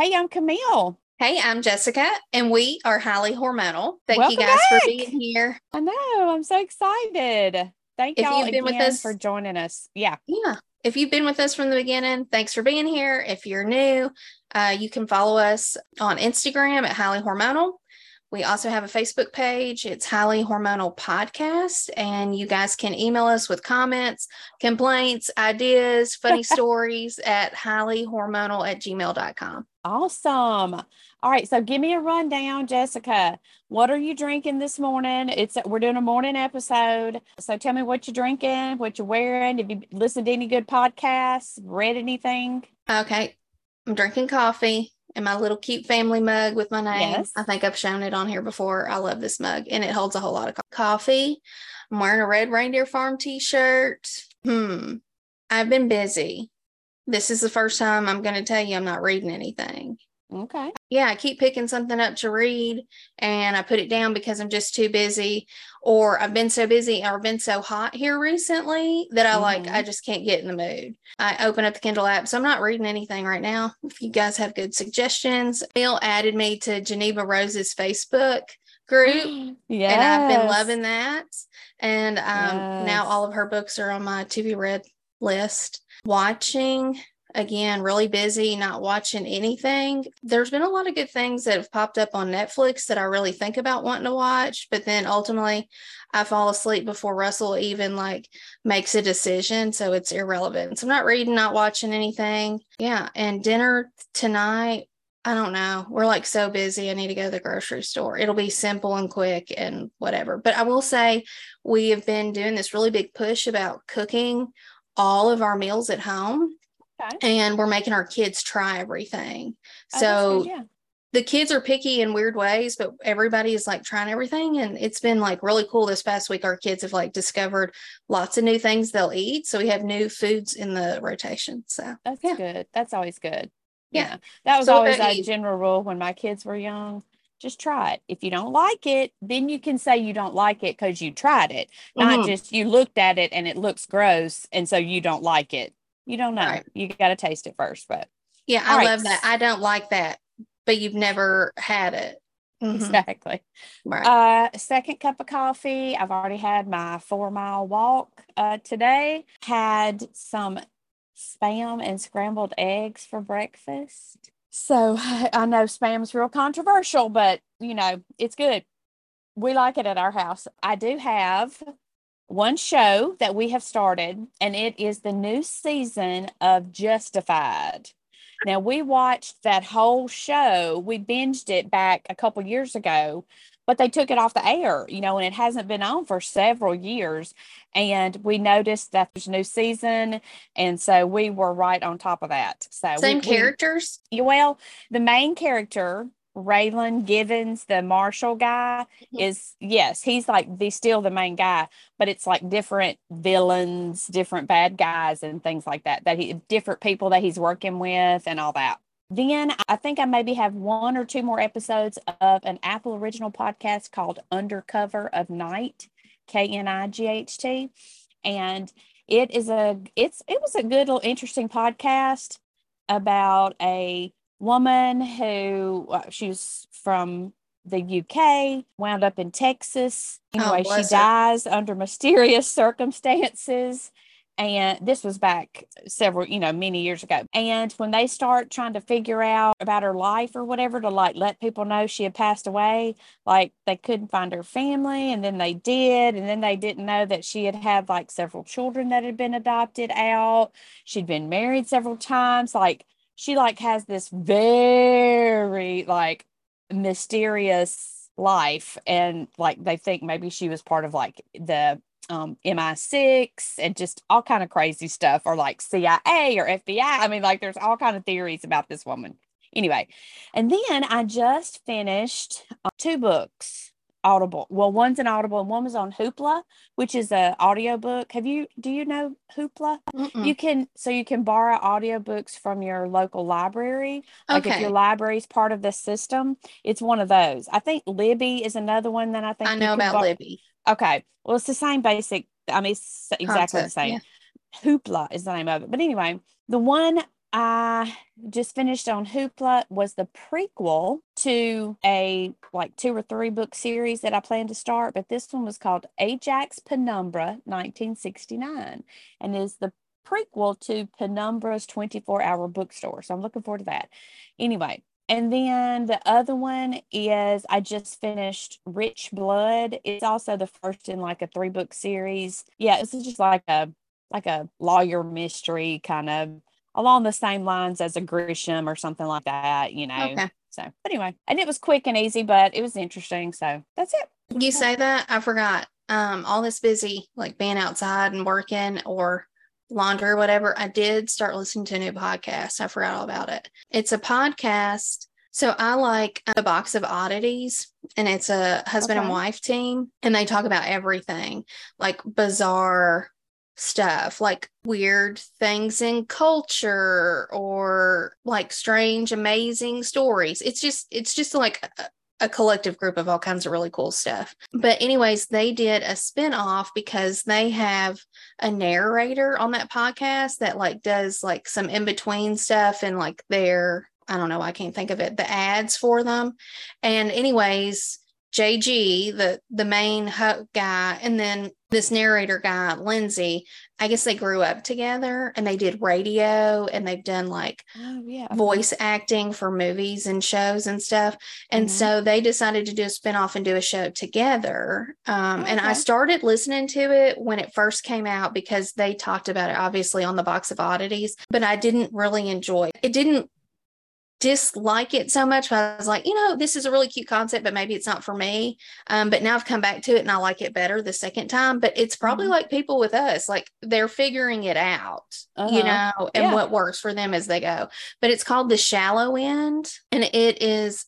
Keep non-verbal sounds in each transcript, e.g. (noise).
Hey, I'm Camille. Hey, I'm Jessica, and we are highly hormonal. Thank Welcome you guys back. for being here. I know. I'm so excited. Thank If y'all you've been with again us- for joining us. Yeah. Yeah. If you've been with us from the beginning, thanks for being here. If you're new, uh, you can follow us on Instagram at highly hormonal. We also have a Facebook page. It's highly hormonal podcast. And you guys can email us with comments, complaints, ideas, funny (laughs) stories at highly hormonal at gmail.com. Awesome. All right. So give me a rundown, Jessica. What are you drinking this morning? It's we're doing a morning episode. So tell me what you're drinking, what you're wearing. Have you listened to any good podcasts? Read anything? Okay. I'm drinking coffee in my little cute family mug with my name. Yes. I think I've shown it on here before. I love this mug and it holds a whole lot of co- coffee. I'm wearing a red reindeer farm t-shirt. Hmm. I've been busy. This is the first time I'm going to tell you I'm not reading anything. Okay. Yeah, I keep picking something up to read and I put it down because I'm just too busy or I've been so busy or been so hot here recently that I like Mhm. I just can't get in the mood. I open up the Kindle app, so I'm not reading anything right now. If you guys have good suggestions, Bill added me to Jeneva Rose's Facebook group Yeah. (gasps) and I've been loving that. And um, now all of her books are on my to be read list. Watching again, really busy, not watching anything. There's been a lot of good things that have popped up on Netflix that I really think about wanting to watch, but then ultimately I fall asleep before Russell even like makes a decision. So it's irrelevant. So I'm not reading, not watching anything. Yeah. And dinner tonight. I don't know. We're like so busy. I need to go to the grocery store. It'll be simple and quick and whatever. But I will say we have been doing this really big push about cooking all of our meals at home Okay. and we're making our kids try everything. Oh, So good, yeah. the kids are picky in weird ways, but everybody is like trying everything. And it's been like really cool this past week. Our kids have like discovered lots of new things they'll eat. So we have new foods in the rotation. So That's Yeah. good. That's always good. Yeah. Yeah. That was So always a general rule when my kids were young. Just try it. If you don't like it, then you can say you don't like it because you tried it, not Mhm. just you looked at it and it looks gross. And so you don't like it. You don't know. Right. You got to taste it first. But yeah, I right. love that. I don't like that, but you've never had it. Mhm. exactly. Right. Uh, second cup of coffee. I've already had my four mile walk uh, today. Had some spam and scrambled eggs for breakfast. So (laughs) I know spam's real controversial, but you know, it's good. We like it at our house. I do have one show that we have started, and it is the new season of Justified. Now we watched that whole show. We binged it back a couple years ago, but they took it off the air, you know, and it hasn't been on for several years. And we noticed that there's a new season, and so we were right on top of that. So Same we- characters. well, the main character, Raylan Givens, the Marshal guy, Mhm. is yes, he's like the still the main guy, but it's like different villains, different bad guys, and things like that. That he different people that he's working with and all that. Then I think I maybe have one or two more episodes of an Apple original podcast called Under Cover of Knight, K N I G H T, and it is a it's it was a good little interesting podcast about a woman who uh, she was from the UK, wound up in Texas. Oh, Anyway, she bless her. dies under mysterious (laughs) circumstances. And this was back several, you know, many years ago. And when they start trying to figure out about her life or whatever to like let people know she had passed away, like they couldn't find her family and then they did. And then they didn't know that she had had like several children that had been adopted out. She'd been married several times. Like she like has this very like mysterious life and like they think maybe she was part of like the um MI6 and just all kind of crazy stuff or like CIA or FBI. I mean like there's all kind of theories about this woman. Anyway, and then I just finished uh, two books Audible. Well, one's an Audible and one was on Hoopla, which is a audiobook. Have you do you know Hoopla? Mm-mm. You can so you can borrow audiobooks from your local library. Like if your library's part of the system, it's one of those. I think Libby is another one that I think I know about Libby. Okay. Well, it's the same basic. I mean, it's exactly the same. yeah. Hoopla is the name of it. But anyway, the one I just finished on Hoopla was the prequel to a like two or three book series that I plan to start, but this one was called Ajax Penumbra 1969 and is the prequel to Penumbra's 24 hour bookstore. So I'm looking forward to that. Anyway, and then the other one is I just finished Rich Blood. It's also the first in like a three book series. Yeah, it's just like a like a lawyer mystery kind of along the same lines as a Grisham or something like that, you know. Okay. So anyway, and it was quick and easy, but it was interesting. So that's it. You say that I forgot. Um, all this busy, like being outside and working or laundry or whatever, I did start listening to a new podcast. I forgot all about it. It's a podcast. So I like a box of oddities, and it's a husband okay. and wife team, and they talk about everything like bizarre stuff, like weird things in culture or like strange, amazing stories. It's just, it's just like a, a collective group of all kinds of really cool stuff. But, anyways, they did a spinoff because they have a narrator on that podcast that like does like some in between stuff and like their, I don't know, I can't think of it, the ads for them. And, anyways, JG, the the main guy, and then this narrator guy, Lindsay. I guess they grew up together and they did radio and they've done like oh, yeah. voice acting for movies and shows and stuff. And mm-hmm. so they decided to do a spinoff and do a show together. Um, okay. And I started listening to it when it first came out because they talked about it obviously on the box of oddities, but I didn't really enjoy it. It didn't dislike it so much. But I was like, you know, this is a really cute concept, but maybe it's not for me. Um, but now I've come back to it and I like it better the second time. But it's probably mm-hmm. like people with us, like they're figuring it out, uh-huh. you know, and yeah. what works for them as they go. But it's called The Shallow End and it is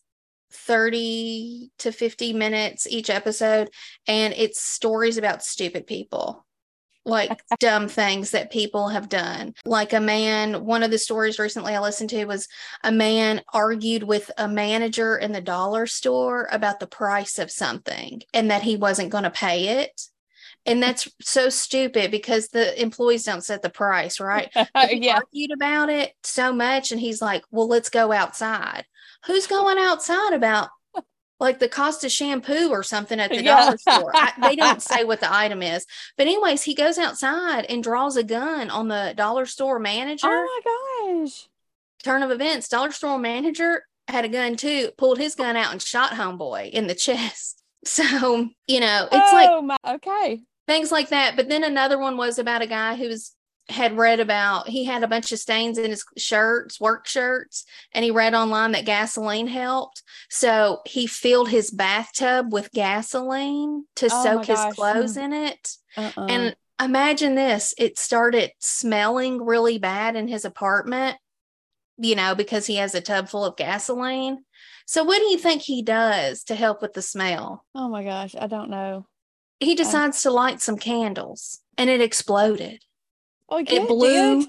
30 to 50 minutes each episode. And it's stories about stupid people like (laughs) dumb things that people have done. Like a man, one of the stories recently I listened to was a man argued with a manager in the dollar store about the price of something and that he wasn't going to pay it. And that's so stupid because the employees don't set the price, right? (laughs) yeah. argued about it so much. And he's like, well, let's go outside. Who's going outside about like the cost of shampoo or something at the (laughs) yeah. dollar store. I, they don't (laughs) say what the item is. But, anyways, he goes outside and draws a gun on the dollar store oh manager. Oh my gosh. Turn of events, dollar store manager had a gun too, pulled his gun out and shot homeboy in the (laughs) chest. So, you know, it's oh, like, my, okay. Things like that. But then another one was about a guy who was had read about he had a bunch of stains in his shirts work shirts and he read online that gasoline helped. So he filled his bathtub with gasoline to oh soak his hmm. clothes in it. Uh-uh. and imagine this it started smelling really bad in his apartment you know because he has a tub full of gasoline. So what do you think he does to help with the smell? Oh my gosh i don't know. He decides to light some candles and it exploded Oh, it blew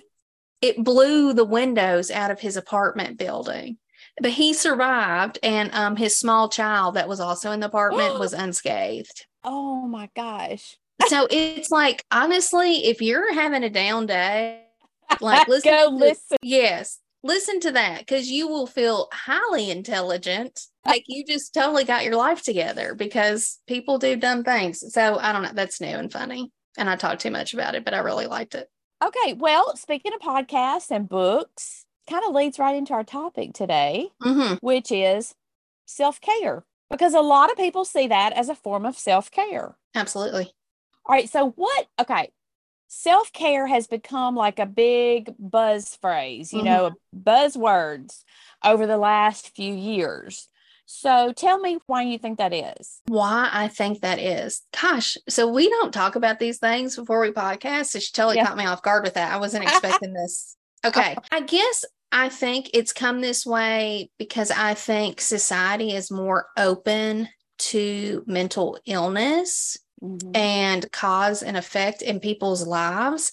it blew the windows out of his apartment building. But he survived, and um, his small child that was also in the apartment was (gasps) unscathed. Oh my gosh! so it's like honestly, if you're having a down day, (laughs) like listen, go to, listen. Yes, listen to that because you will feel highly intelligent. (laughs) Like you just totally got your life together because people do dumb things. So I don't know. That's new and funny. And I talked too much about it, but I really liked it. Okay, well, speaking of podcasts and books, kind of leads right into our topic today, mm-hmm. which is self care, because a lot of people see that as a form of self care. Absolutely. All right, so what? Okay, self care has become like a big buzz phrase, you mm-hmm. know, buzzwords over the last few years. So tell me why you think that is. Why I think that is. Gosh, so we don't talk about these things before we podcast. So she totally yeah. caught me off guard with that. I wasn't (laughs) expecting this. Okay. I guess I think it's come this way because I think society is more open to mental illness mm-hmm. and cause and effect in people's lives.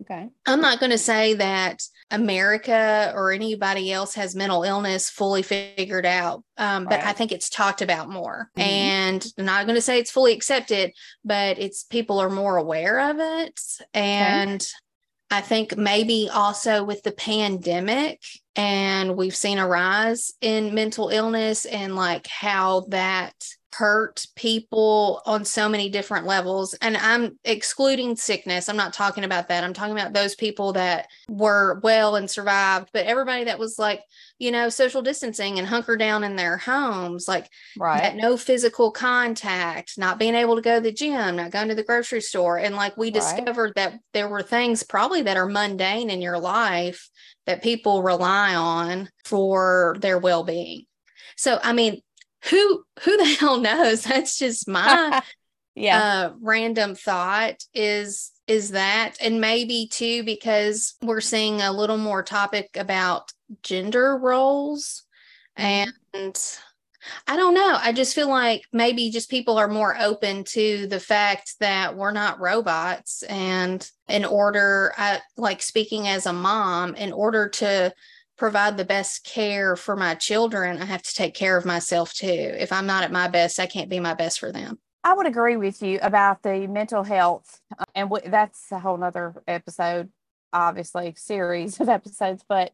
Okay. I'm not going to say that America or anybody else has mental illness fully figured out, um, but right. I think it's talked about more. Mm-hmm. And I'm not going to say it's fully accepted, but it's people are more aware of it. And okay. I think maybe also with the pandemic, and we've seen a rise in mental illness and like how that hurt people on so many different levels. And I'm excluding sickness. I'm not talking about that. I'm talking about those people that were well and survived, but everybody that was like, you know, social distancing and hunker down in their homes, like right. that no physical contact, not being able to go to the gym, not going to the grocery store. And like we right. discovered that there were things probably that are mundane in your life that people rely on for their well-being. So I mean, who who the (laughs) hell knows? That's just my (laughs) yeah uh, random thought is is that and maybe too because we're seeing a little more topic about gender roles mm-hmm. and I don't know. I just feel like maybe just people are more open to the fact that we're not robots. And in order, I, like speaking as a mom, in order to provide the best care for my children, I have to take care of myself too. If I'm not at my best, I can't be my best for them. I would agree with you about the mental health, uh, and w- that's a whole nother episode, obviously, series (laughs) of episodes. But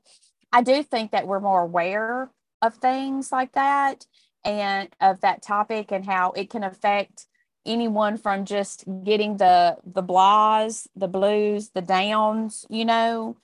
I do think that we're more aware of things like that and of that topic and how it can affect anyone from just getting the the blahs, the blues, the downs, you know,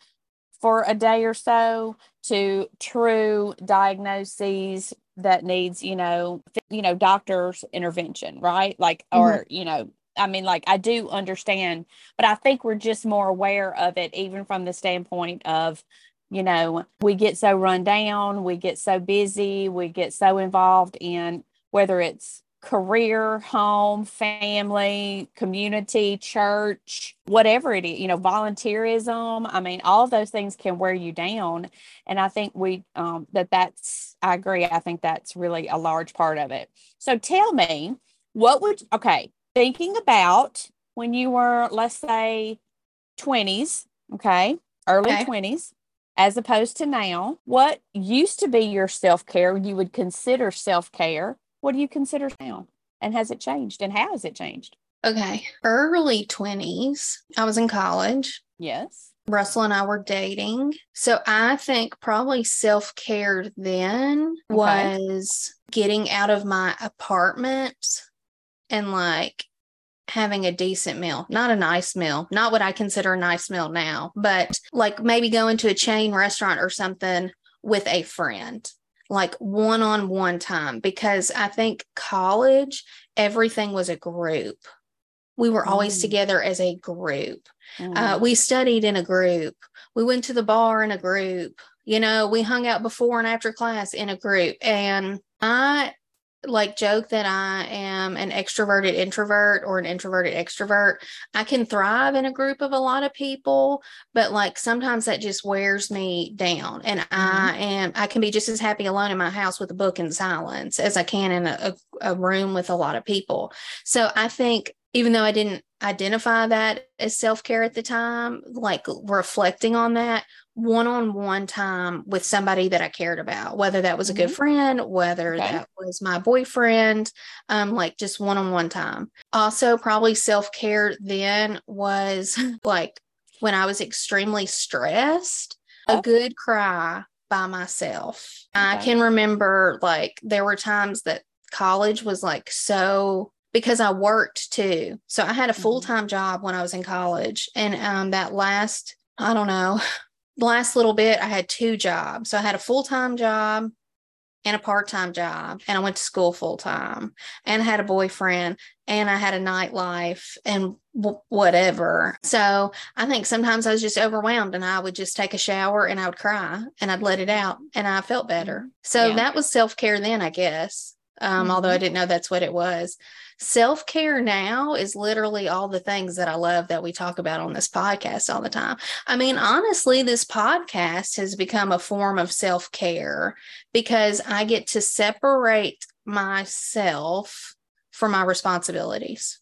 for a day or so to true diagnoses that needs, you know, you know, doctor's intervention, right? Like or, mm-hmm. you know, I mean, like I do understand, but I think we're just more aware of it, even from the standpoint of you know, we get so run down, we get so busy, we get so involved in whether it's career, home, family, community, church, whatever it is, you know, volunteerism. I mean, all of those things can wear you down. And I think we, um, that that's, I agree. I think that's really a large part of it. So tell me, what would, okay, thinking about when you were, let's say, 20s, okay, early okay. 20s, as opposed to now. What used to be your self care, you would consider self care. What do you consider now? And has it changed? And how has it changed? Okay. Early 20s, I was in college. Yes. Russell and I were dating. So I think probably self care then okay. was getting out of my apartment and like having a decent meal, not a nice meal, not what I consider a nice meal now, but like maybe going to a chain restaurant or something with a friend, like one on one time, because I think college, everything was a group. We were always mm. together as a group. Mm. Uh, we studied in a group. We went to the bar in a group. You know, we hung out before and after class in a group. And I like joke that I am an extroverted introvert or an introverted extrovert. I can thrive in a group of a lot of people, but like sometimes that just wears me down. And mm-hmm. I am, I can be just as happy alone in my house with a book in silence as I can in a, a room with a lot of people. So I think even though I didn't identify that as self care at the time, like reflecting on that, one on one time with somebody that I cared about, whether that was a good mm-hmm. friend, whether okay. that was my boyfriend, um, like just one on one time. Also, probably self care then was (laughs) like when I was extremely stressed, oh. a good cry by myself. Okay. I can remember like there were times that college was like so because I worked too. So I had a mm-hmm. full time job when I was in college. And um, that last, I don't know, last little bit, I had two jobs. So I had a full time job and a part time job, and I went to school full time, and I had a boyfriend, and I had a nightlife, and w- whatever. So I think sometimes I was just overwhelmed, and I would just take a shower and I would cry and I'd let it out, and I felt better. Mm-hmm. So yeah. that was self care then, I guess. Um, mm-hmm. Although I didn't know that's what it was. Self care now is literally all the things that I love that we talk about on this podcast all the time. I mean, honestly, this podcast has become a form of self care because I get to separate myself from my responsibilities.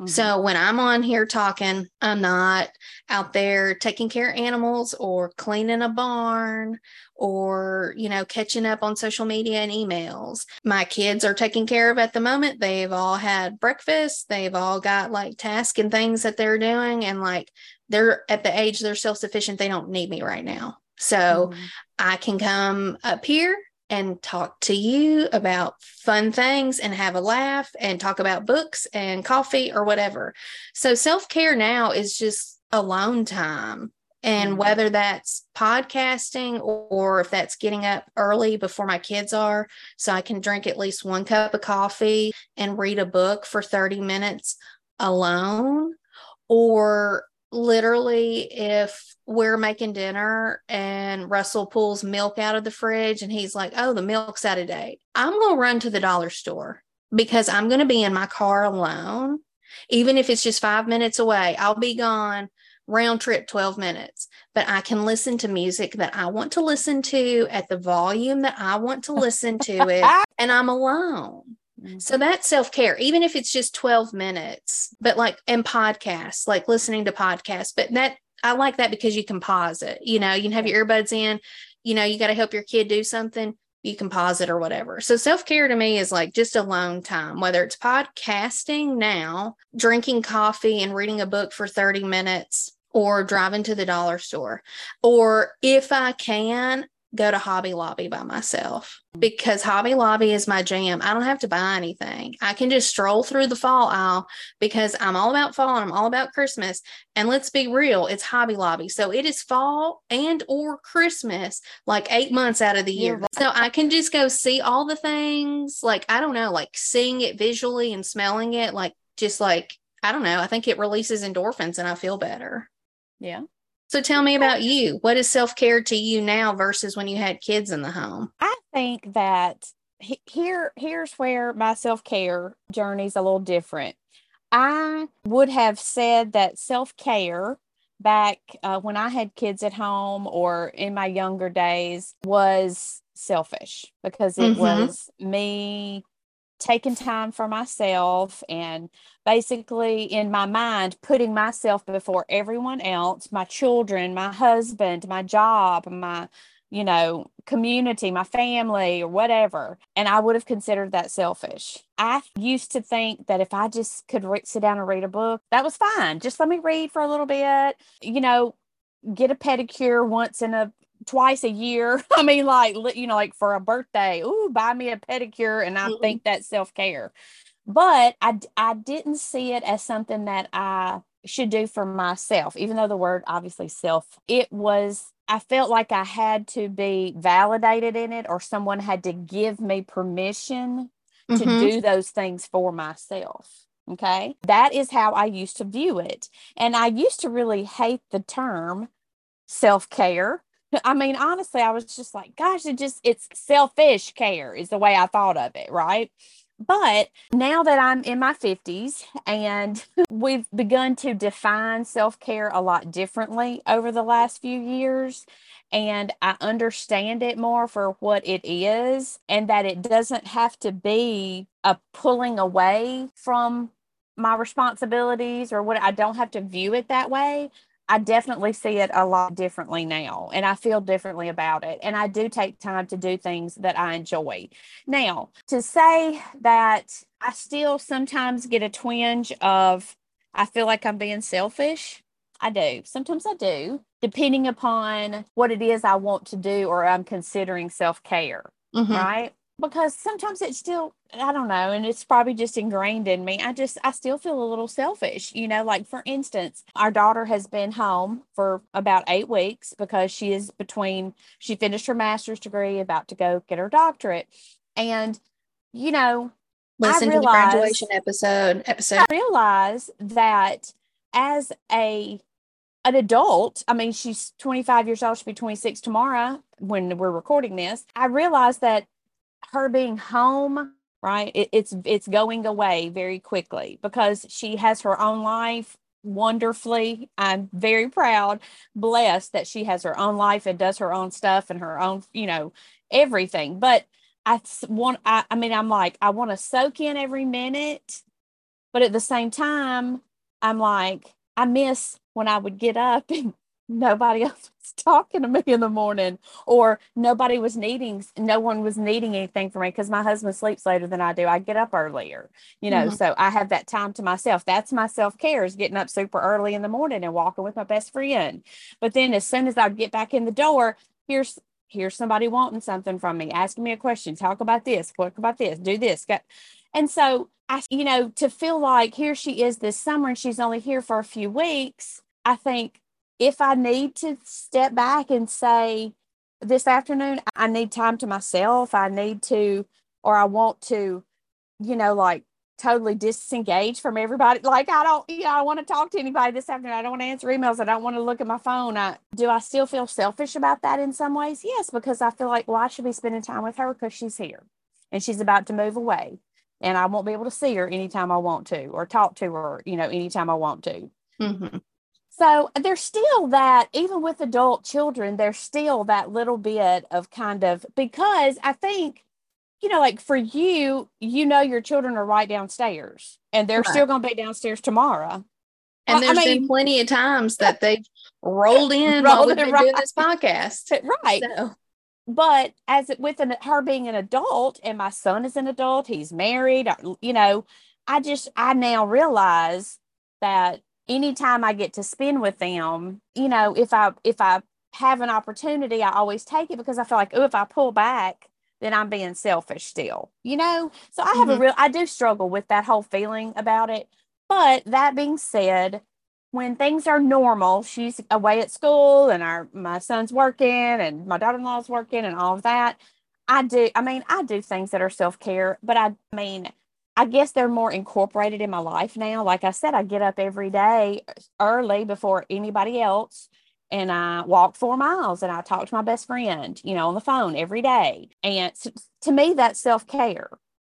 Mm-hmm. So when I'm on here talking, I'm not out there taking care of animals or cleaning a barn or, you know, catching up on social media and emails. My kids are taken care of at the moment. They've all had breakfast. They've all got like tasks and things that they're doing. And like they're at the age they're self-sufficient they don't need me right now so mm-hmm. i can come up here and talk to you about fun things and have a laugh and talk about books and coffee or whatever. So self care now is just alone time. And mm-hmm. whether that's podcasting or if that's getting up early before my kids are, so I can drink at least one cup of coffee and read a book for 30 minutes alone, or literally if we're making dinner and Russell pulls milk out of the fridge and he's like, "Oh, the milk's out of date." I'm going to run to the dollar store because I'm going to be in my car alone. Even if it's just 5 minutes away, I'll be gone round trip 12 minutes, but I can listen to music that I want to listen to at the volume that I want to listen to it (laughs) and I'm alone. Mm-hmm. So that's self care, even if it's just 12 minutes, but like, and podcasts, like listening to podcasts. But that, I like that because you can pause it. You know, you can have your earbuds in, you know, you got to help your kid do something, you can pause it or whatever. So self care to me is like just alone time, whether it's podcasting now, drinking coffee and reading a book for 30 minutes, or driving to the dollar store. Or if I can, go to Hobby Lobby by myself because Hobby Lobby is my jam. I don't have to buy anything. I can just stroll through the fall aisle because I'm all about fall and I'm all about Christmas. And let's be real, it's Hobby Lobby. So it is fall and or Christmas like 8 months out of the year. So I can just go see all the things like I don't know, like seeing it visually and smelling it like just like I don't know, I think it releases endorphins and I feel better. Yeah. So tell me about you. What is self care to you now versus when you had kids in the home? I think that here here's where my self care journey is a little different. I would have said that self care back uh, when I had kids at home or in my younger days was selfish because it mm-hmm. was me taking time for myself and basically in my mind putting myself before everyone else my children my husband my job my you know community my family or whatever. And i would have considered that selfish. I used to think that if i just could re- sit down and read a book that was fine. Just let me read for a little bit you know get a pedicure once in a twice a year. (laughs) I mean, like, you know, like for a birthday, ooh, buy me a pedicure. And I mm-hmm. think that's self care. But I, I didn't see it as something that I should do for myself, even though the word obviously self, it was, I felt like I had to be validated in it or someone had to give me permission mm-hmm. to do those things for myself. Okay. That is how I used to view it. And I used to really hate the term self care (laughs) I mean, honestly, I was just like, gosh, it just, it's selfish care is the way I thought of it. Right. But now that I'm in my 50s and (laughs) we've begun to define self care a lot differently over the last few years, and I understand it more for what it is, and that it doesn't have to be a pulling away from my responsibilities or what I don't have to view it that way. I definitely see it a lot differently now and I feel differently about it. And I do take time to do things that I enjoy. Now, to say that I still sometimes get a twinge of, I feel like I'm being selfish. I do. Sometimes I do, depending upon what it is I want to do or I'm considering self care. Mm-hmm. Right because sometimes it's still i don't know and it's probably just ingrained in me i just i still feel a little selfish you know like for instance our daughter has been home for about eight weeks because she is between she finished her master's degree about to go get her doctorate and you know listen realize, to the graduation episode episode i realize that as a an adult, I mean, she's 25 years old, she'll be 26 tomorrow when we're recording this. I realized that her being home right it, it's it's going away very quickly because she has her own life wonderfully. I'm very proud blessed that she has her own life and does her own stuff and her own you know everything. But i want i, I mean i'm like i want to soak in every minute but at the same time i'm like i miss when i would get up (laughs) and nobody (laughs) else was talking to me in the morning or nobody was needing no one was needing anything from me because my husband sleeps later than i do. I get up earlier you know mm-hmm. so i have that time to myself. That's my self-care is getting up super early in the morning and walking with my best friend. But then as soon as i get back in the door here's here's somebody wanting something from me. Asking me a question. Talk about this. Talk about this. Do this. And so i you know to feel like here she is this summer and she's only here for a few weeks i think if I need to step back and say, this afternoon, I need time to myself, I need to, or I want to, you know, like totally disengage from everybody. Like, I don't, you know, I want to talk to anybody this afternoon. I don't want to answer emails. I don't want to look at my phone. I, do I still feel selfish about that in some ways? Yes, because I feel like, well, I should be spending time with her because she's here and she's about to move away and I won't be able to see her anytime I want to or talk to her, you know, anytime I want to. Mm-hmm. So there's still that, even with adult children, there's still that little bit of kind of because I think, you know, like for you, you know, your children are right downstairs and they're right. still going to be downstairs tomorrow. And there's I mean, been plenty of times that (laughs) they've rolled in rolled while we've been right. doing this podcast. (laughs) Right. So. But as it, with an, her being an adult and my son is an adult, he's married, uh, you know, I just, I now realize that anytime I get to spend with them, you know, if I if I have an opportunity, I always take it because I feel like, oh, if I pull back, then I'm being selfish still, you know? So I have mm-hmm. a real I do struggle with that whole feeling about it. But that being said, when things are normal, she's away at school and our my son's working and my daughter-in-law's working and all of that. I do, I mean, I do things that are self-care, but I mean, I guess they're more incorporated in my life now. Like I said, I get up every day early before anybody else and I walk four miles and I talk to my best friend, you know, on the phone every day. And to me, that's self care.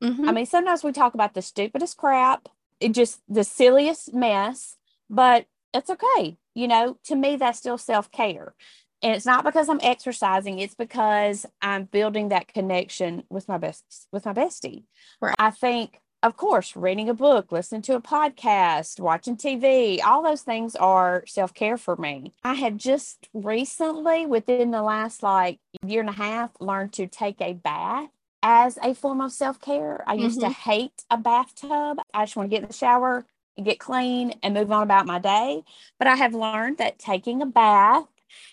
Mm-hmm. I mean, sometimes we talk about the stupidest crap, it just the silliest mess, but it's okay. You know, to me, that's still self care. And it's not because I'm exercising, it's because I'm building that connection with my best with my bestie. Right. I think of course, reading a book, listening to a podcast, watching TV, all those things are self care for me. I have just recently, within the last like year and a half, learned to take a bath as a form of self care. I used mm-hmm. to hate a bathtub. I just want to get in the shower and get clean and move on about my day. But I have learned that taking a bath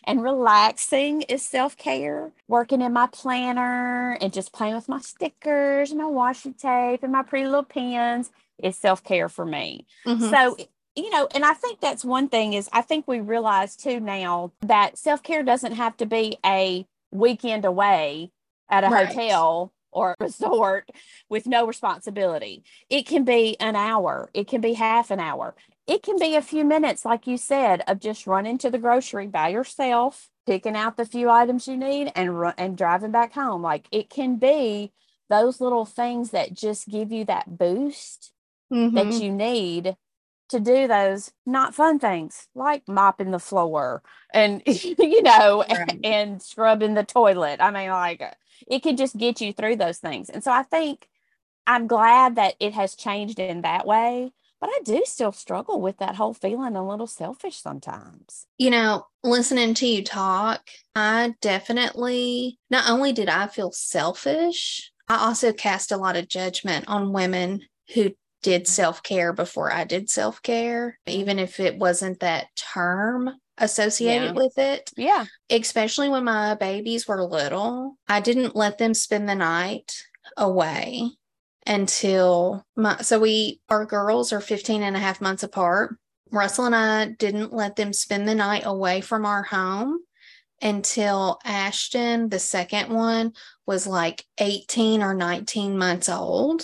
and relaxing is self care. Working in my planner and just playing with my stickers and my washi tape and my pretty little pens is self care for me. Mm-hmm. So, you know, and I think that's one thing is I think we realize too now that self care doesn't have to be a weekend away at a right. hotel or resort with no responsibility. It can be an hour, it can be half an hour, it can be a few minutes, like you said, of just running to the grocery by yourself, picking out the few items you need and run and driving back home. Like it can be those little things that just give you that boost mm-hmm. that you need to do those not fun things like mopping the floor and (laughs) you know right. and, (laughs) and scrubbing the toilet. I mean like it can just get you through those things. And so I think I'm glad that it has changed in that way but I do still struggle with that whole feeling a little selfish sometimes. You know, listening to you talk, I definitely not only did I feel selfish, I also cast a lot of judgment on women who did mm-hmm. self care before I did self care, even if it wasn't that term associated yeah. with it. Yeah. Especially when my babies were little, I didn't let them spend the night away until my so we our girls are 15 and a half months apart. Russell and i didn't let them spend the night away from our home until ashton the second one was like 18 or 19 months old.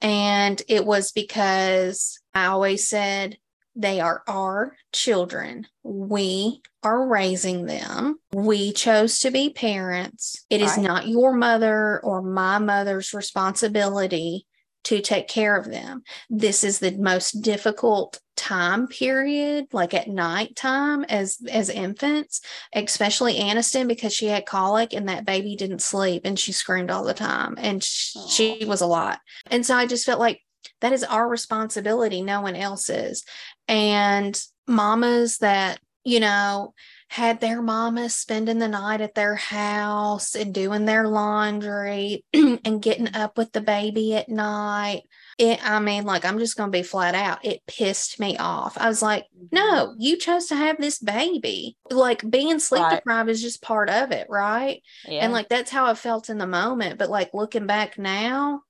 And it was because i always said they are our children. We are raising them. We chose to be parents. It right. is not your mother or my mother's responsibility to take care of them. This is the most difficult time period, like at night time as as infants, especially Aniston because she had colic and that baby didn't sleep and she screamed all the time and she, she was a lot. And so I just felt like that is our responsibility, no one else's. And mamas that you know, had their mama spending the night at their house and doing their laundry (clears throat) and getting up with the baby at night. It, I mean, like, I'm just going to be flat out. It pissed me off. I was like, Mm-hmm. no, you chose to have this baby. Like, being sleep Right. deprived is just part of it, right? Yeah. And like, that's how I felt in the moment. But like, looking back now,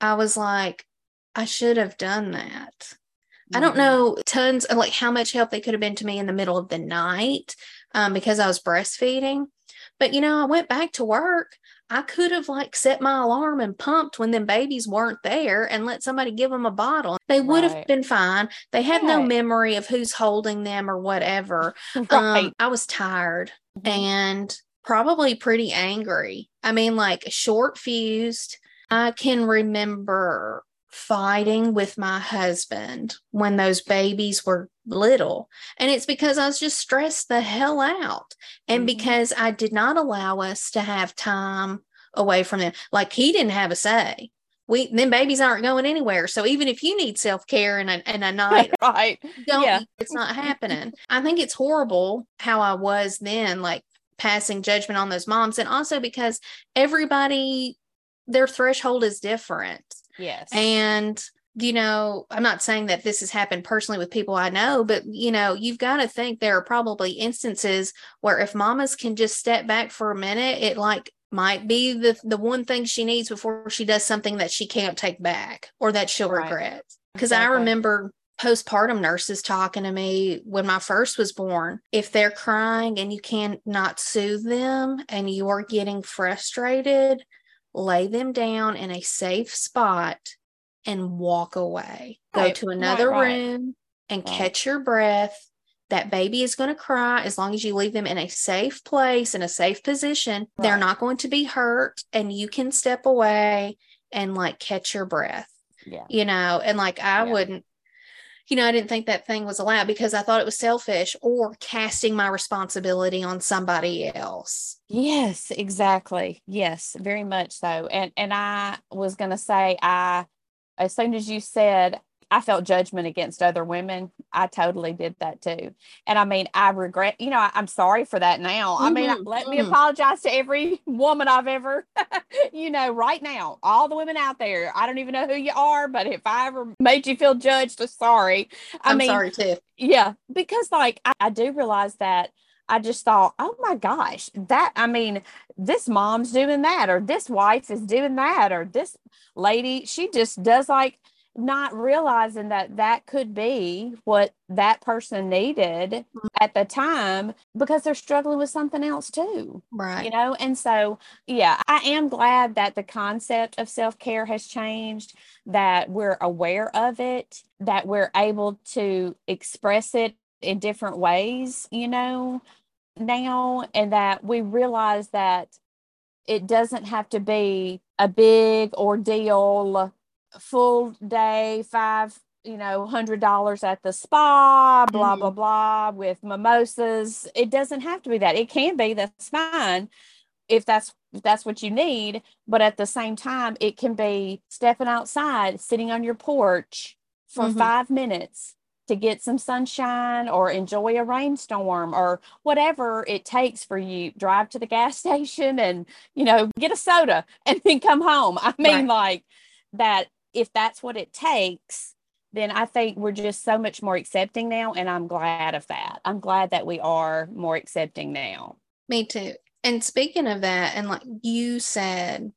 I was like, I should have done that. I don't Mhm. know tons of like how much help they could have been to me in the middle of the night um, because I was breastfeeding. But you know, I went back to work. I could have like set my alarm and pumped when them babies weren't there and let somebody give them a bottle. They would have been fine. They have no memory of who's holding them or whatever. (laughs) right. Um, I was tired Mhm. and probably pretty angry. I mean, like short fused. I can remember fighting with my husband when those babies were little. And it's because I was just stressed the hell out. And Mhm. because I did not allow us to have time away from them. Like he didn't have a say. We then babies aren't going anywhere. So even if you need self-care and a, and a (laughs) night right. don't Yeah. it's not happening i think it's horrible how i was then like passing judgment on those moms and also because everybody their threshold is different Yes. and you know i'm not saying that this has happened personally with people i know but you know you've got to think there are probably instances where if mamas can just step back for a minute it like might be the the one thing she needs before she does something that she can't take back or that she'll Right. regret because i remember postpartum nurses talking to me when my first was born if they're crying and you cannot soothe them and you are getting frustrated lay them down in a safe spot and walk away go Right, to another right. room and Right. catch your breath that baby is going to cry as long as you leave them in a safe place in a safe position they're not going to be hurt and you can step away and like catch your breath yeah. you know and like i Yeah. wouldn't you know i didn't think that thing was allowed because i thought it was selfish or casting my responsibility on somebody else Yes, exactly. Yes, very much so. And and I was going to say I as soon as you said I felt judgment against other women, I totally did that too. And I mean, I regret, you know, I, am sorry for that now. I mean, Mhm, let me mhm. apologize to every (laughs) woman I've ever, (laughs) you know, right now, all the women out there. I don't even know who you are, but if I ever made you feel judged, I'm sorry. I i'm mean, sorry too yeah, because like I, I do realize that I just thought, oh my gosh, that I mean, this mom's doing that, or this wife is doing that, or this lady, she just does like not realizing that that could be what that person needed mm-hmm. at the time because they're struggling with something else too right. you know? And so yeah i am glad that the concept of self-care has changed that we're aware of it that we're able to express it in different ways you know now and that we realize that it doesn't have to be a big ordeal full day five you know hundred dollars at the spa blah blah blah with mimosas. It doesn't have to be that. It can be. That's fine if that's if that's what you need. But at the same time it can be stepping outside sitting on your porch for Mhm. five minutes to get some sunshine or enjoy a rainstorm or whatever it takes for you. Drive to the gas (laughs) station and you know get a soda and then come home. I mean like that if that's what it takes then i think we're just so much more accepting now and i'm glad of that. I'm glad that we are more accepting now. Me too. And speaking of that and like you said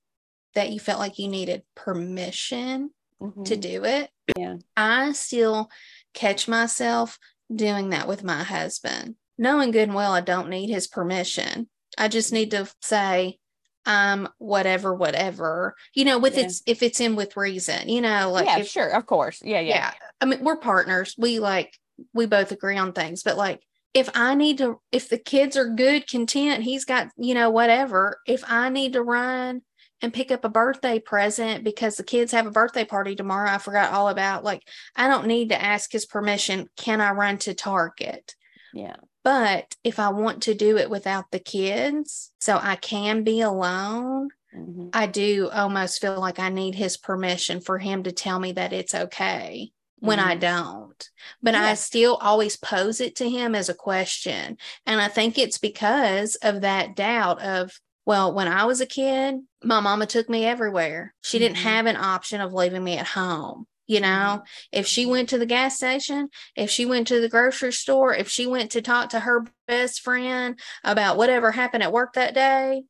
that you felt like you needed permission to Mhm. do it yeah. I still catch myself doing that with my husband, knowing good and well I don't need his permission. I just need to say, um, whatever, whatever, you know, with Yeah. it's if it's in with reason, you know, like yeah if, sure of course yeah yeah, yeah. I mean, we're partners. We like we both agree on things, but like if I need to if the kids are good, content, he's got, you know, whatever. If I need to run and pick up a birthday present because the kids have a birthday party tomorrow, I forgot all about like I don't need to ask his permission. Can I run to Target? yeah. But if I want to do it without the kids, so I can be alone, Mhm. I do almost feel like I need his permission for him to tell me that it's okay. when I Mhm. don't. But Yeah. I still always pose it to him as a question. And I think it's because of that doubt of, well, when I was a kid, my mama took me everywhere. She didn't Mhm. have an option of leaving me at home. You know, if she went to the gas station, if she went to the grocery store, if she went to talk to her best friend about whatever happened at work that day,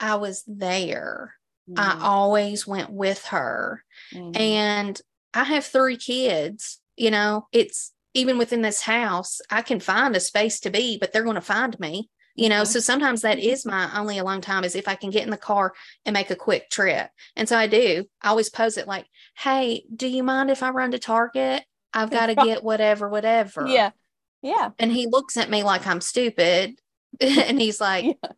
I was there. I Mhm. always went with her. Mhm. And I have three kids. You know, it's even within this house, I can find a space to be, but they're going to find me. You know, Mhm. so sometimes that Mhm. my only alone time is if I can get in the car and make a quick trip. And so I do. I always pose it like, hey, do you mind if I run to Target? I've got to get whatever, (laughs) whatever. Yeah. Yeah. And he looks at me like I'm stupid. (laughs) and he's like, Yeah.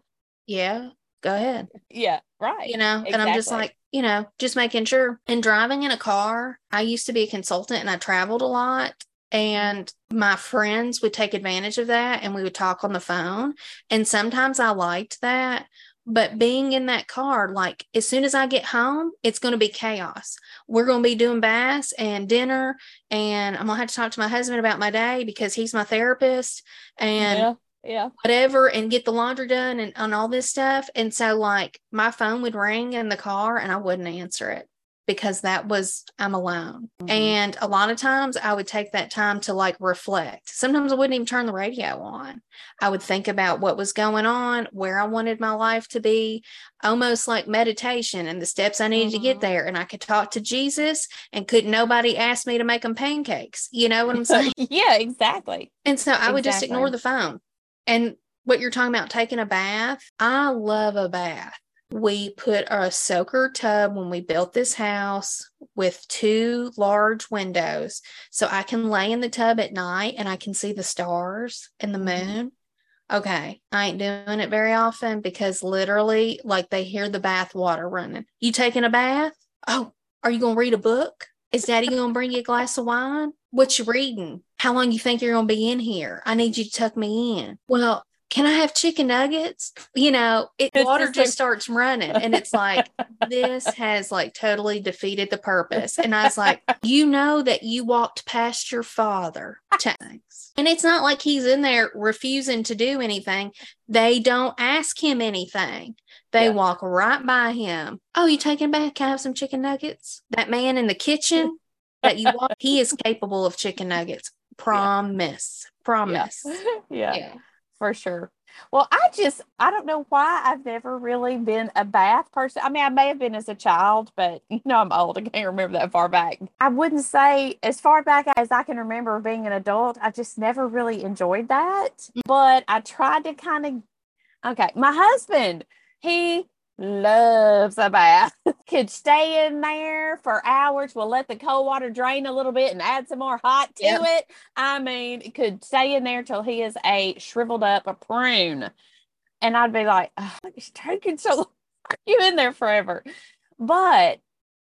yeah, go ahead Yeah. Right. you know and i'm just like you know just making sure and driving in a car i used to be a consultant and i traveled a lot and my friends would take advantage of that and we would talk on the phone and sometimes i liked that but being in that car like as soon as i get home it's going to be chaos we're going to be doing baths and dinner and i'm going to have to talk to my husband about my day because he's my therapist and yeah. Yeah. whatever and get the laundry done and, and all this stuff. And so like my phone would ring in the car and I wouldn't answer it because that was I'm alone. Mhm. And a lot of times I would take that time to like reflect. Sometimes I wouldn't even turn the radio on. I would think about what was going on, where I wanted my life to be, almost like meditation and the steps I needed to get Mhm. there. And I could talk to Jesus and couldn't nobody ask me to make them pancakes. You know what I'm (laughs) saying? yeah. Exactly. And so I would just ignore the phone. And what you're talking about taking a bath, I love a bath. We put a soaker tub when we built this house with two large windows. So I can lay in the tub at night and I can see the stars and the Mhm. moon. Okay. I ain't doing it very often because literally, like, they hear the bath water running. You taking a bath? Oh, are you going to read a book? Is daddy (laughs) going to bring you a glass of wine? What you reading? How long you think you're going to be in here? I need you to tuck me in. Well, can I have chicken nuggets? You know, it water just starts running and it's like (laughs) this has like totally defeated the purpose. And I was like, you know that you walked past your father. Thanks. And it's not like he's in there refusing to do anything. They don't ask him anything. They Yeah. walk right by him. Oh, you taking back? Can I have some chicken nuggets? That man in the kitchen that you walk, he is capable of chicken nuggets. (laughs) Promise. Promise. yeah. (laughs) Yeah. For sure. Well, I just I don't know why I've never really been a bath person. I mean, I may have been as a child, but (laughs) you know I'm old. I can't remember that far back. I wouldn't say as far back as I can remember being an adult. I just never really enjoyed that. Mm. But I tried to kind of okay. My husband, he loves a bath. Could stay in there for hours. We'll let the cold water drain a little bit and add some more hot to Yep. it. I mean, could stay in there till he is a shriveled up a prune. And I'd be like, oh, it's taking so long. (laughs) You in there forever. But,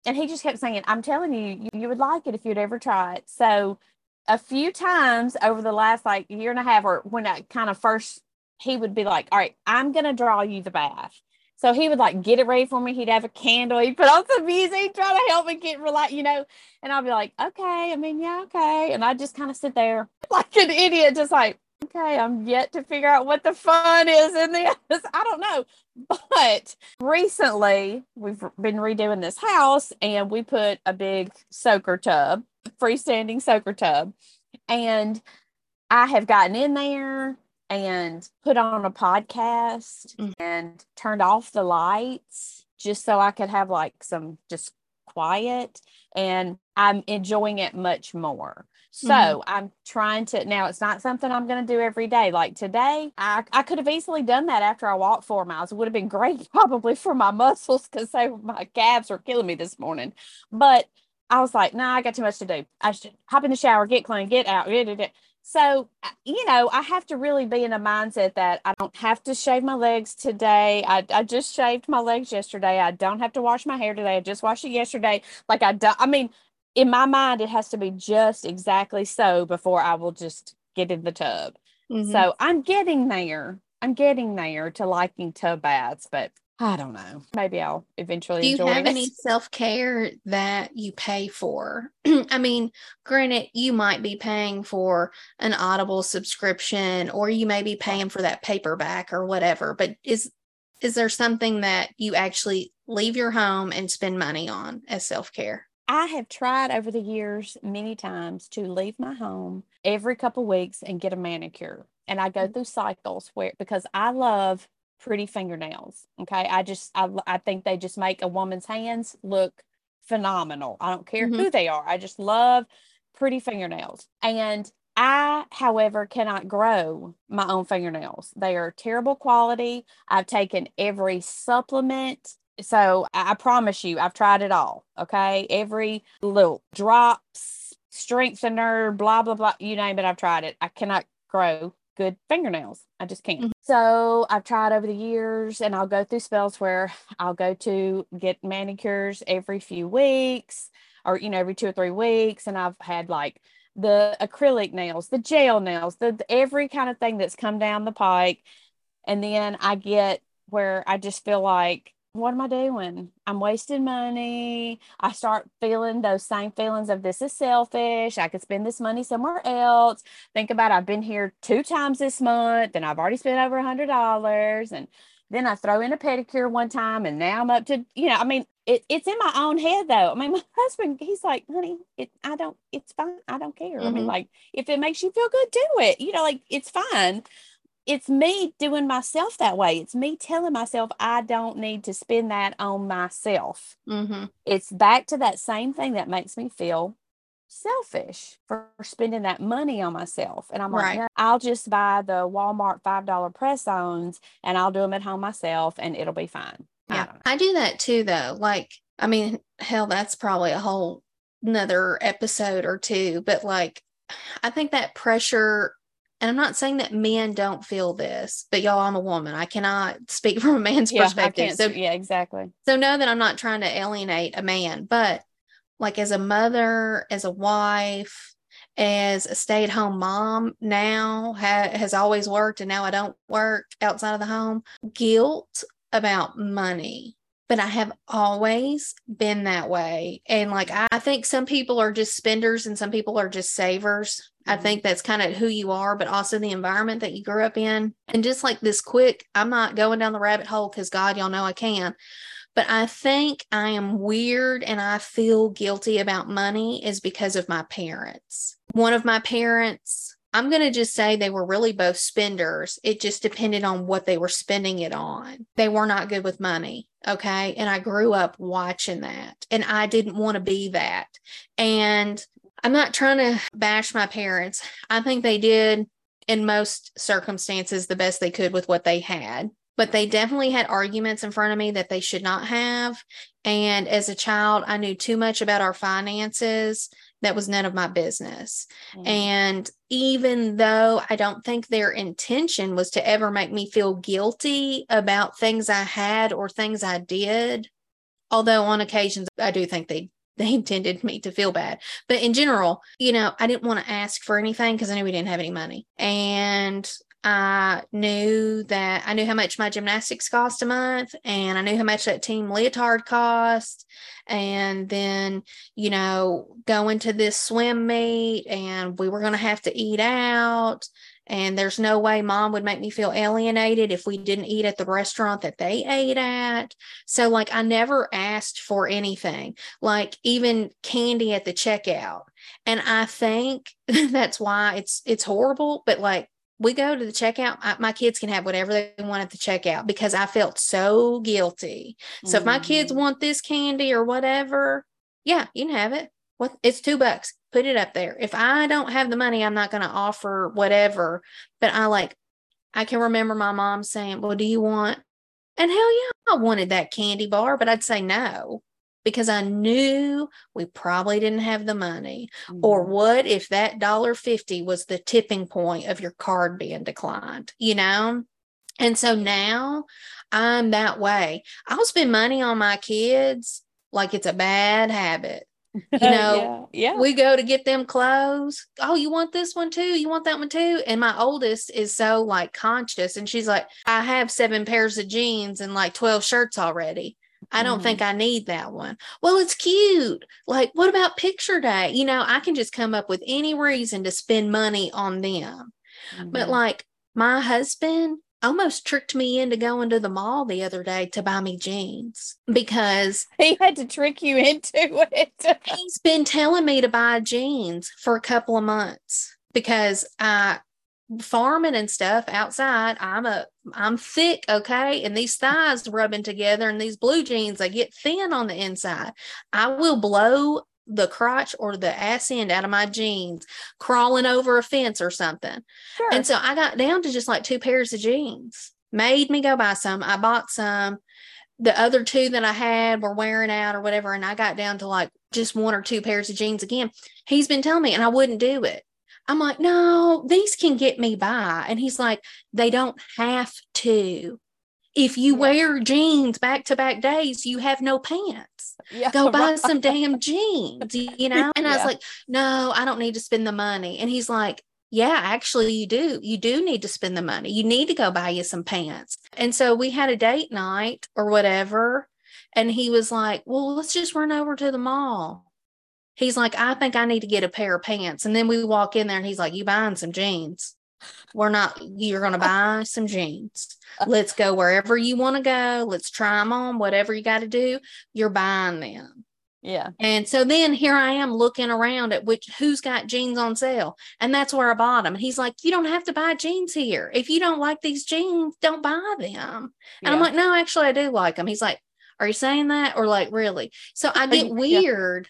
and he just kept saying, I'm telling you, you, you would like it if you'd ever try it. So, a few times over the last like year and a half, or when I kind of first, he would be like, All right, I'm going to draw you the bath. So he would like get it ready for me. He'd have a candle. He'd put on some music, try to help me get relaxed, you know. And I'd be like, okay, I mean, yeah, okay. And I'd just kind of sit there (laughs) like an idiot, just like, okay, I'm yet to figure out what the fun is in this. (laughs) I don't know. But recently we've been redoing this house and we put a big soaker tub, freestanding soaker tub. And I have gotten in there and put on a podcast Mhm. and turned off the lights just so I could have like some just quiet and I'm enjoying it much more. So Mhm. I'm trying to now it's not something I'm gonna do every day. Like today, I, I could have easily done that after I walked four miles. It would have been great (laughs) probably for my muscles because my calves are killing me this morning. But I was like, nah, I got too much to do. I should hop in the shower, get clean, get out. get it. So, uh, you know, I have to really be in a mindset that I don't have to shave my legs today. I, I just shaved my legs yesterday. I don't have to wash my hair today. I just washed it yesterday. Like, I don't, I mean, in my mind, it has to be just exactly so before I will just get in the tub. Mhm. So I'm getting there. I'm getting there to liking tub baths, but I don't know. Maybe I'll eventually Do you enjoy have it. any (laughs) self care that you pay for? (clears throat) I mean, granted, you might be paying for an Audible subscription, or you may be paying for that paperback or whatever. But is is there something that you actually leave your home and spend money on as self care? I have tried over the years many times to leave my home every couple weeks and get a manicure. And I go Mm-hmm. through cycles where because I love pretty fingernails. Okay. I just I, I think they just make a woman's hands look phenomenal. I don't care Mhm. who they are. I just love pretty fingernails. And I, however, cannot grow my own fingernails. They are terrible quality. I've taken every supplement. So I I promise you, I've tried it all. Okay. Every little drops, strengthener, blah, blah, blah, you name it, I've tried it. I cannot grow good fingernails. I just can't. Mhm. So I've tried over the years and I'll go through spells where I'll go to get manicures every few weeks or, you know, every two or three weeks. And I've had like the acrylic nails, the gel nails, the, the every kind of thing that's come down the pike. And then I get where I just feel like, what am I doing? I'm wasting money. I start feeling those same feelings of this is selfish. I could spend this money somewhere else. Think about it, I've been here two times this month and I've already spent over a hundred dollars. And then I throw in a pedicure one time and now I'm up to, you know, I mean, it, it's in my own head though. I mean, (laughs) my husband, he's like, honey, it, I don't, it's fine. I don't care. I mean, Mhm. like, if it makes you feel good, do it. You know, like, it's fine it's me doing myself that way. It's me telling myself I don't need to spend that on myself. Mm-hmm. It's back to that same thing that makes me feel selfish for spending that money on myself. And I'm like, Right. "No, I'll just buy the Walmart $5 press ons and I'll do them at home myself and it'll be fine. Yeah. don't. I do that too, though. Like, I mean, hell, that's probably a whole another episode or two, but like, I think that pressure, and I'm not saying that men don't feel this, but y'all, I'm a woman. I cannot speak from a man's Yeah, perspective. So, yeah, exactly. so know that I'm not trying to alienate a man, but like as a mother, as a wife, as a stay-at-home mom now ha- has always worked and now I don't work outside of the home. Guilt about money. But I have always been that way. And like I, think some people are just spenders and some people are just savers. I Mhm. think that's kind of who you are, but also the environment that you grew up in. And just like this quick, I'm not going down the rabbit hole because God, y'all know I can. But I think I am weird and I feel guilty about money is because of my parents. One of my parents, I'm going to just say they were really both spenders. It just depended on what they were spending it on. They were not good with money. Okay. And I grew up watching that and I didn't want to be that. And I'm not trying to bash my parents. I think they did in most circumstances the best they could with what they had but they definitely had arguments in front of me that they should not have. And as a child, I knew too much about our finances. That was none of my business. Mm. And even though I don't think their intention was to ever make me feel guilty about things I had or things I did, although on occasions I do think they (laughs) they intended me to feel bad. But in general, you know, I didn't want to ask for anything because I knew we didn't have any money. And I knew that I knew how much my gymnastics cost a month and I knew how much that team leotard cost. And then, you know, going to this swim meet and we were going to have to eat out. And there's no way mom would make me feel alienated if we didn't eat at the restaurant that they ate at. So, like, I never asked for anything, like even candy at the checkout. And I think (laughs) that's why it's it's horrible. But like we go to the checkout, I, my kids can have whatever they want at the checkout because I felt so guilty. So if my kids Mhm. want this candy or whatever, yeah, you can have it. What it's two bucks. Put it up there. If I don't have the money, I'm not going to offer whatever. But I like, I can remember my mom saying, "Well, do you want?" And hell yeah, I wanted that candy bar, but I'd say no because I knew we probably didn't have the money. Or Mhm. what if that dollar fifty was the tipping point of your card being declined, you know? And so now I'm that way. I'll spend money on my kids like it's a bad habit. (laughs) You know, yeah, yeah. we go to get them clothes. Oh, you want this one too? You want that one too? And my oldest is so like conscious and she's like, I have seven pairs of jeans and like 12 shirts already. I don't Mhm. think I need that one. Well, it's cute. Like, what about picture day? You know, I can just come up with any reason to spend money on them. But Mhm. like my husband almost tricked me into going to the mall the other day to buy me jeans because (laughs) he had to trick you into it. (laughs) he's been telling me to buy jeans for a couple of months because I farming and stuff outside i'm a i'm thick okay and these thighs rubbing together and these blue jeans they get thin on the inside i will blow the crotch or the ass end out of my jeans crawling over a fence or something Sure. and so I got down to just like two pairs of jeans. Made me go buy some. I bought some. The other two that I had were wearing out or whatever. And I got down to like just one or two pairs of jeans again. He's been telling me, and I wouldn't do it. I'm like, no, these can get me by. And he's like, they don't have to. If you Yeah. wear jeans back to back days, you have no pants yeah, go buy right. some damn jeans, you (laughs) know? And I was like, no, I don't need to spend the money. And he's like, yeah, actually, you do. You do need to spend the money. You need to go buy you some pants. And so we had a date night or whatever. And he was like, well, let's just run over to the mall. He's like, I think I need to get a pair of pants. And then we walk in there and he's like, you buying some jeans? We're not, you're going (laughs) to buy some jeans. Let's go wherever you want to go. Let's try them on, whatever you got to do. You're buying them. Yeah. And so then here I am looking around at which who's got jeans on sale. And that's where I bought them. And he's like, You don't have to buy jeans here. If you don't like these jeans, don't buy them. And I'm like, No, actually, I do like them. He's like, Are you saying that? Or like, really? So I get Yeah. weird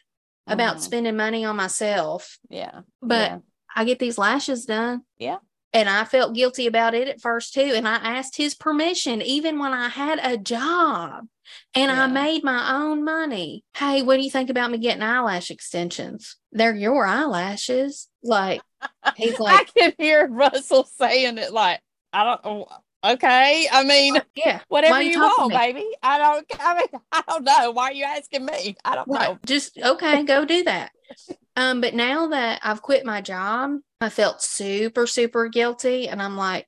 about Mhm. spending money on myself, Yeah. but yeah. I get these lashes done. Yeah. And I felt guilty about it at first too. And I asked his permission, even when I had a job and Yeah. I made my own money. Hey, what do you think about me getting eyelash extensions? They're your eyelashes. Like, he's (laughs) like, I can hear Russell saying it like, I don't know. Okay. I mean, yeah, whatever you you want, baby. I don't, (laughs) I mean, I don't know. Why are you asking me? I don't right. know. Just okay, go do that. Um, but now that I've quit my job, I felt super, super guilty. And I'm like,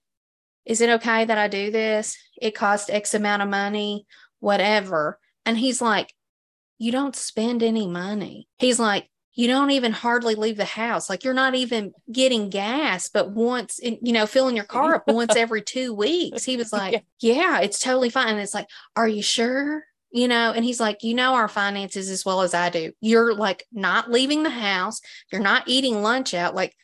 is it okay that I do this? It cost X amount of money, whatever. And he's like, you don't spend any money. He's like, you don't even hardly leave the house. Like you're not even getting gas, but once, in, you know, filling your car up once every two weeks. He was (laughs) like, yeah, it's totally fine. And it's like, are you sure? You know, and he's like, you know, our finances as well as I do. You're like not leaving the house. You're not eating lunch out. Like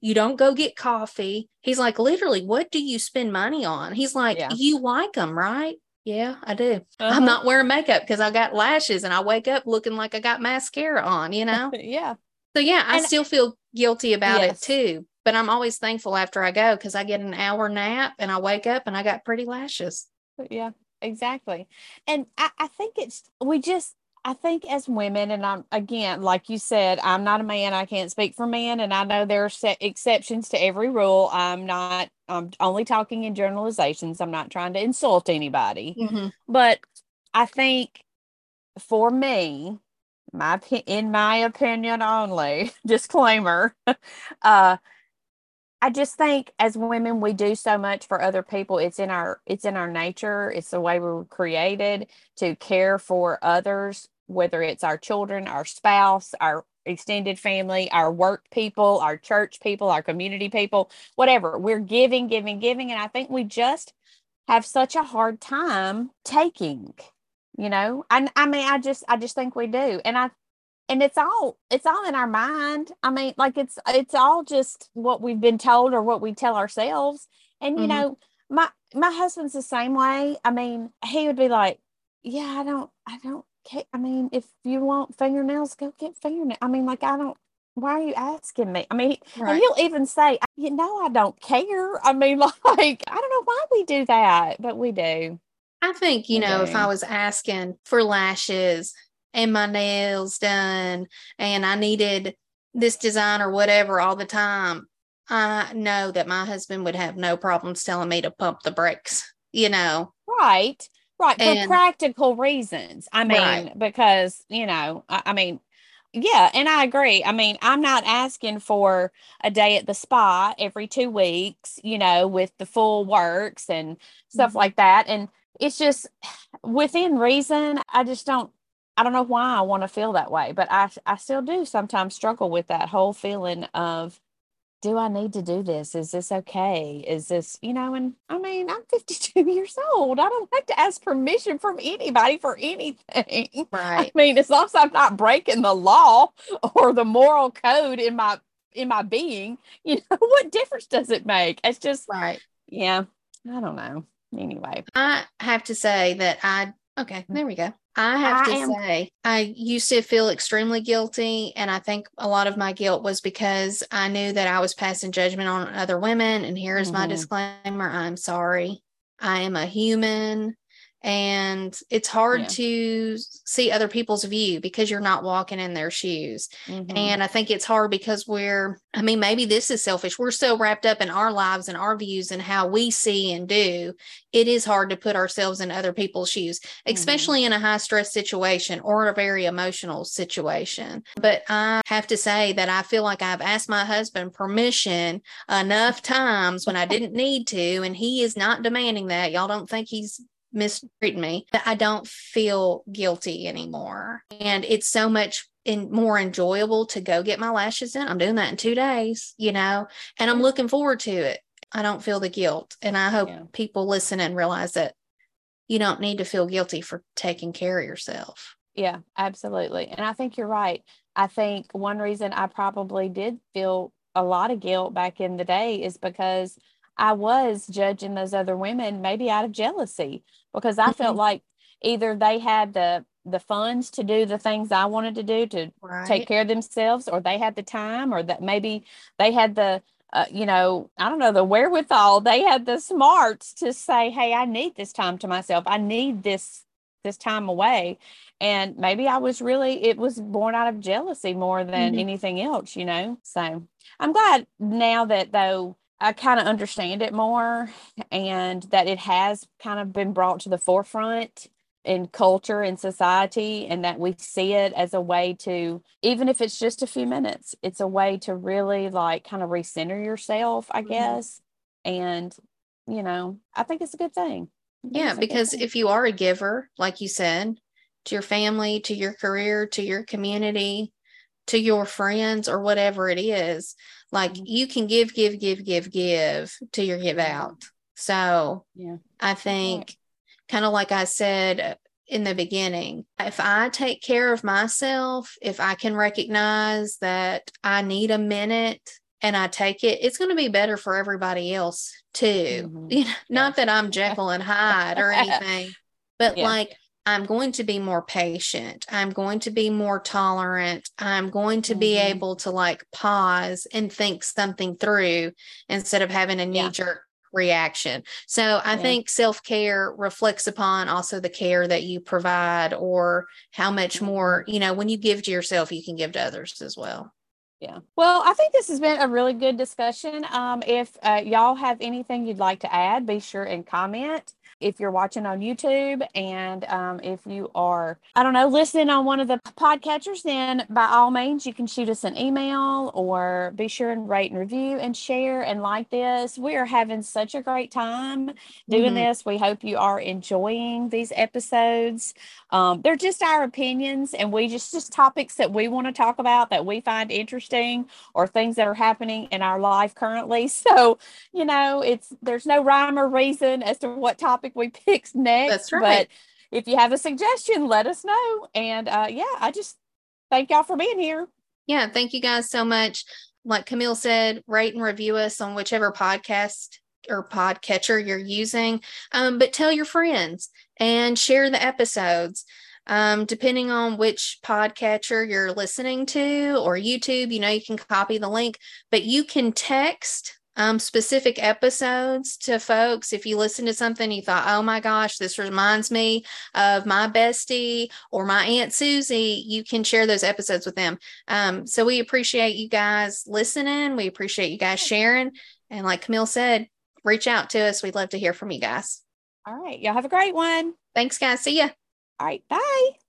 you don't go get coffee. He's like, literally, what do you spend money on? He's like, Yeah. you like them, right? Yeah, I do. Uh-huh. I'm not wearing makeup because I got lashes and I wake up looking like I got mascara on, you know? (laughs) yeah. So yeah, I And- still feel guilty about Yes. it too. But I'm always thankful after I go because I get an hour nap and I wake up and I got pretty lashes. Yeah, exactly. And I, I think it's, we just, I think as women, and I'm again, like you said, I'm not a man. I can't speak for men, and I know there are exceptions to every rule. I'm not. I'm only talking in generalizations. I'm not trying to insult anybody. But I think for me, my in my opinion only, (laughs) disclaimer, (laughs) uh I just think as women we do so much for other people. It's in our it's in our nature. It's the way we were created to care for others, whether it's our children, our spouse, our extended family, our work people, our church people, our community people, whatever. We're giving, giving, giving and I think we just have such a hard time taking you know I, I mean i just i just think we do and i and it's all it's all in our mind. I mean like it's it's all just what we've been told or what we tell ourselves. And you Mhm. know my my husband's the same way. I mean he would be like yeah i don't i don't care. I mean if you want fingernails go get fingernails i mean like i don't why are you asking me? I mean and he'll even say you know i don't care. I mean (laughs) like i don't know why we do that but we do. I think, you know, if I was asking for lashes and my nails done and I needed this design or whatever all the time, I know that my husband would have no problems telling me to pump the brakes, you know. Right, right. For And- practical reasons. I mean, Right. because, you know, I, I mean, Yeah, and I agree. I mean, I'm not asking for a day at the spa every two weeks, you know, with the full works and stuff mm-hmm. like that. And it's just within reason. I just don't I don't know why I want to feel that way, but I I still do sometimes struggle with that whole feeling of do I need to do this? Is this okay? Is this, you know, and I mean, I'm 52 (laughs) years old. I don't have to ask permission from anybody for anything. Right. I mean, as long as I'm not breaking the law or the moral code in my in my being, (laughs) you know, what difference does it make? It's just right. Yeah. I don't know. Anyway. I have to say that I okay, mm. there we go. I have I to am- say, I used to feel extremely guilty. And I think a lot of my guilt was because I knew that I was passing judgment on other women. And here is mm-hmm. my disclaimer I'm sorry. I am a human and it's hard yeah. to see other people's view because you're not walking in their shoes mm-hmm. and i think it's hard because we're i mean maybe this is selfish we're so wrapped up in our lives and our views and how we see and do it is hard to put ourselves in other people's shoes mm-hmm. especially in a high stress situation or a very emotional situation but i have to say that i feel like i've asked my husband permission enough times when i didn't need to and he is not demanding that y'all don't think he's mistreat me, but I don't feel guilty anymore. And it's so much in more enjoyable to go get my lashes in. I'm doing that in two days, you know, and I'm looking forward to it. I don't feel the guilt. And I hope yeah. people listen and realize that you don't need to feel guilty for taking care of yourself. Yeah, absolutely. And I think you're right. I think one reason I probably did feel a lot of guilt back in the day is because I was judging those other women maybe out of jealousy because I felt mm-hmm. like either they had the the funds to do the things I wanted to do to right. take care of themselves or they had the time or that maybe they had the uh, you know, I don't know, the wherewithal, they had the smarts to say, "Hey, I need this time to myself. I need this this time away." And maybe I was really it was born out of jealousy more than mm-hmm. anything else, you know. So, I'm glad now that though I kind of understand it more and that it has kind of been brought to the forefront in culture and society and that we see it as a way to even if it's just a few minutes it's a way to really like kind of recenter yourself i mm-hmm. guess. And you know i think it's a good thing. Yeah because if you are a giver like you said to your family to your career to your community to your friends or whatever it is like mm-hmm. you can give give give give give to your give out so yeah i think kind of like i said in the beginning if i take care of myself if i can recognize that i need a minute and i take it it's going to be better for everybody else too mm-hmm. (laughs) you know, not that i'm (laughs) jekyll and hyde or anything but yeah. like I'm going to be more patient. I'm going to be more tolerant. I'm going to mm-hmm. be able to like pause and think something through instead of having a knee jerk reaction. So I yeah. think self care reflects upon also the care that you provide or how much mm-hmm. more, you know, when you give to yourself, you can give to others as well. Yeah. Well, I think this has been a really good discussion. Um, if uh, y'all have anything you'd like to add, be sure and comment if you're watching on YouTube and um, if you are, I don't know, listening on one of the podcatchers, then by all means, you can shoot us an email or be sure and rate and review and share and like this. We are having such a great time doing mm-hmm. this. We hope you are enjoying these episodes. Um, they're just our opinions and we just, just topics that we want to talk about that we find interesting or things that are happening in our life currently. (laughs) So, you know, it's, there's no rhyme or reason as to what topic we (laughs) pick next. That's right. But if you have a suggestion, let us know. And uh, yeah, I just thank y'all for being here. Yeah, thank you guys so much. Like Camille said, rate and review us on whichever podcast or podcatcher you're using. Um, but tell your friends and share the episodes. Um, depending on which podcatcher you're listening to or YouTube, you know, you can copy the link, but you can text um, specific episodes to folks. If you listen to something, you thought, oh my gosh, this reminds me of my bestie or my Aunt Susie, you can share those episodes with them. Um, so we appreciate you guys listening. We appreciate you guys sharing. And like Camille said, reach out to us. We'd love to hear from you guys. All right. Y'all have a great one. Thanks, guys. See ya. All right. Bye.